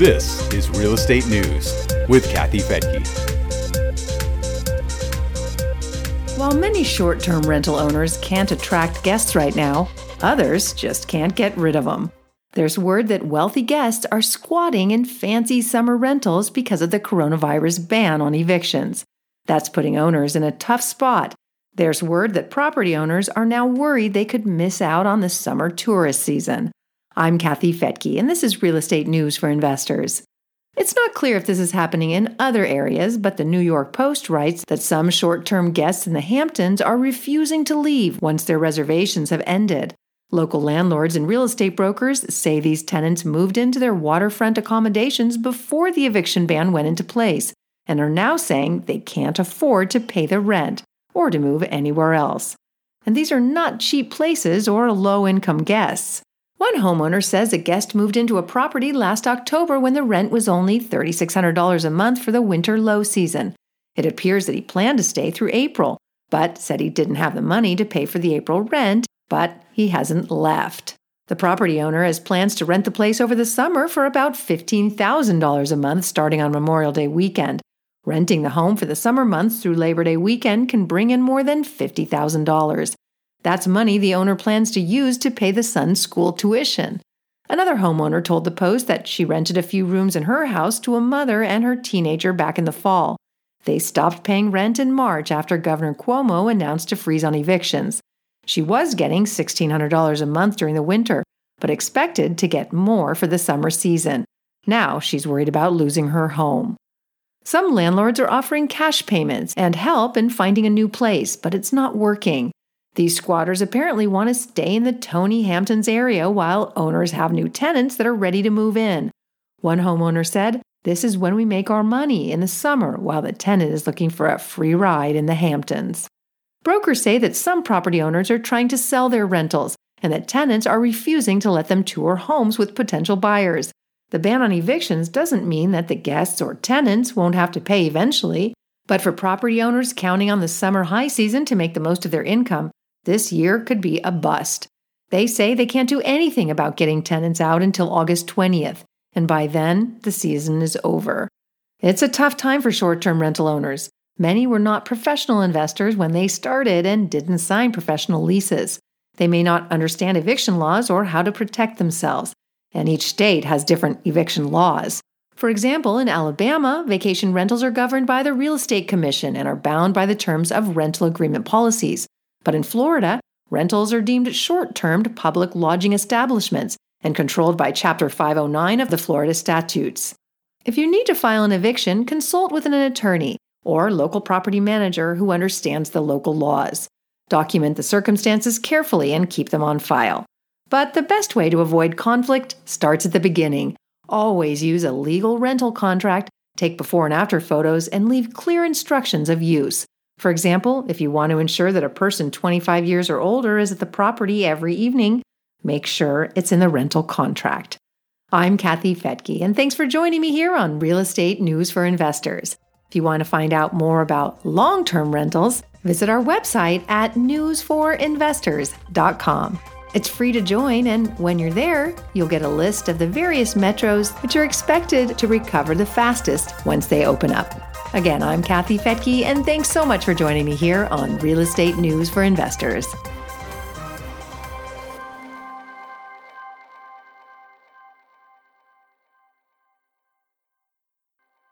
This is Real Estate News with Kathy Fettke. While many short term rental owners can't attract guests right now, others just can't get rid of them. There's word that wealthy guests are squatting in fancy summer rentals because of the coronavirus ban on evictions. That's putting owners in a tough spot. There's word that property owners are now worried they could miss out on the summer tourist season. I'm Kathy Fettke, and this is Real Estate News for Investors. It's not clear if this is happening in other areas, but the New York Post writes that some short term guests in the Hamptons are refusing to leave once their reservations have ended. Local landlords and real estate brokers say these tenants moved into their waterfront accommodations before the eviction ban went into place and are now saying they can't afford to pay the rent or to move anywhere else. And these are not cheap places or low income guests. One homeowner says a guest moved into a property last October when the rent was only $3,600 a month for the winter low season. It appears that he planned to stay through April, but said he didn't have the money to pay for the April rent, but he hasn't left. The property owner has plans to rent the place over the summer for about $15,000 a month starting on Memorial Day weekend. Renting the home for the summer months through Labor Day weekend can bring in more than $50,000. That's money the owner plans to use to pay the son's school tuition. Another homeowner told the Post that she rented a few rooms in her house to a mother and her teenager back in the fall. They stopped paying rent in March after Governor Cuomo announced a freeze on evictions. She was getting $1,600 a month during the winter, but expected to get more for the summer season. Now she's worried about losing her home. Some landlords are offering cash payments and help in finding a new place, but it's not working. These squatters apparently want to stay in the Tony Hamptons area while owners have new tenants that are ready to move in. One homeowner said, This is when we make our money in the summer while the tenant is looking for a free ride in the Hamptons. Brokers say that some property owners are trying to sell their rentals and that tenants are refusing to let them tour homes with potential buyers. The ban on evictions doesn't mean that the guests or tenants won't have to pay eventually, but for property owners counting on the summer high season to make the most of their income, this year could be a bust. They say they can't do anything about getting tenants out until August 20th, and by then, the season is over. It's a tough time for short term rental owners. Many were not professional investors when they started and didn't sign professional leases. They may not understand eviction laws or how to protect themselves, and each state has different eviction laws. For example, in Alabama, vacation rentals are governed by the Real Estate Commission and are bound by the terms of rental agreement policies. But in Florida, rentals are deemed short term public lodging establishments and controlled by Chapter 509 of the Florida statutes. If you need to file an eviction, consult with an attorney or local property manager who understands the local laws. Document the circumstances carefully and keep them on file. But the best way to avoid conflict starts at the beginning. Always use a legal rental contract, take before and after photos, and leave clear instructions of use. For example, if you want to ensure that a person 25 years or older is at the property every evening, make sure it's in the rental contract. I'm Kathy Fettke, and thanks for joining me here on Real Estate News for Investors. If you want to find out more about long term rentals, visit our website at newsforinvestors.com. It's free to join, and when you're there, you'll get a list of the various metros which are expected to recover the fastest once they open up. Again, I'm Kathy Fettke, and thanks so much for joining me here on Real Estate News for Investors.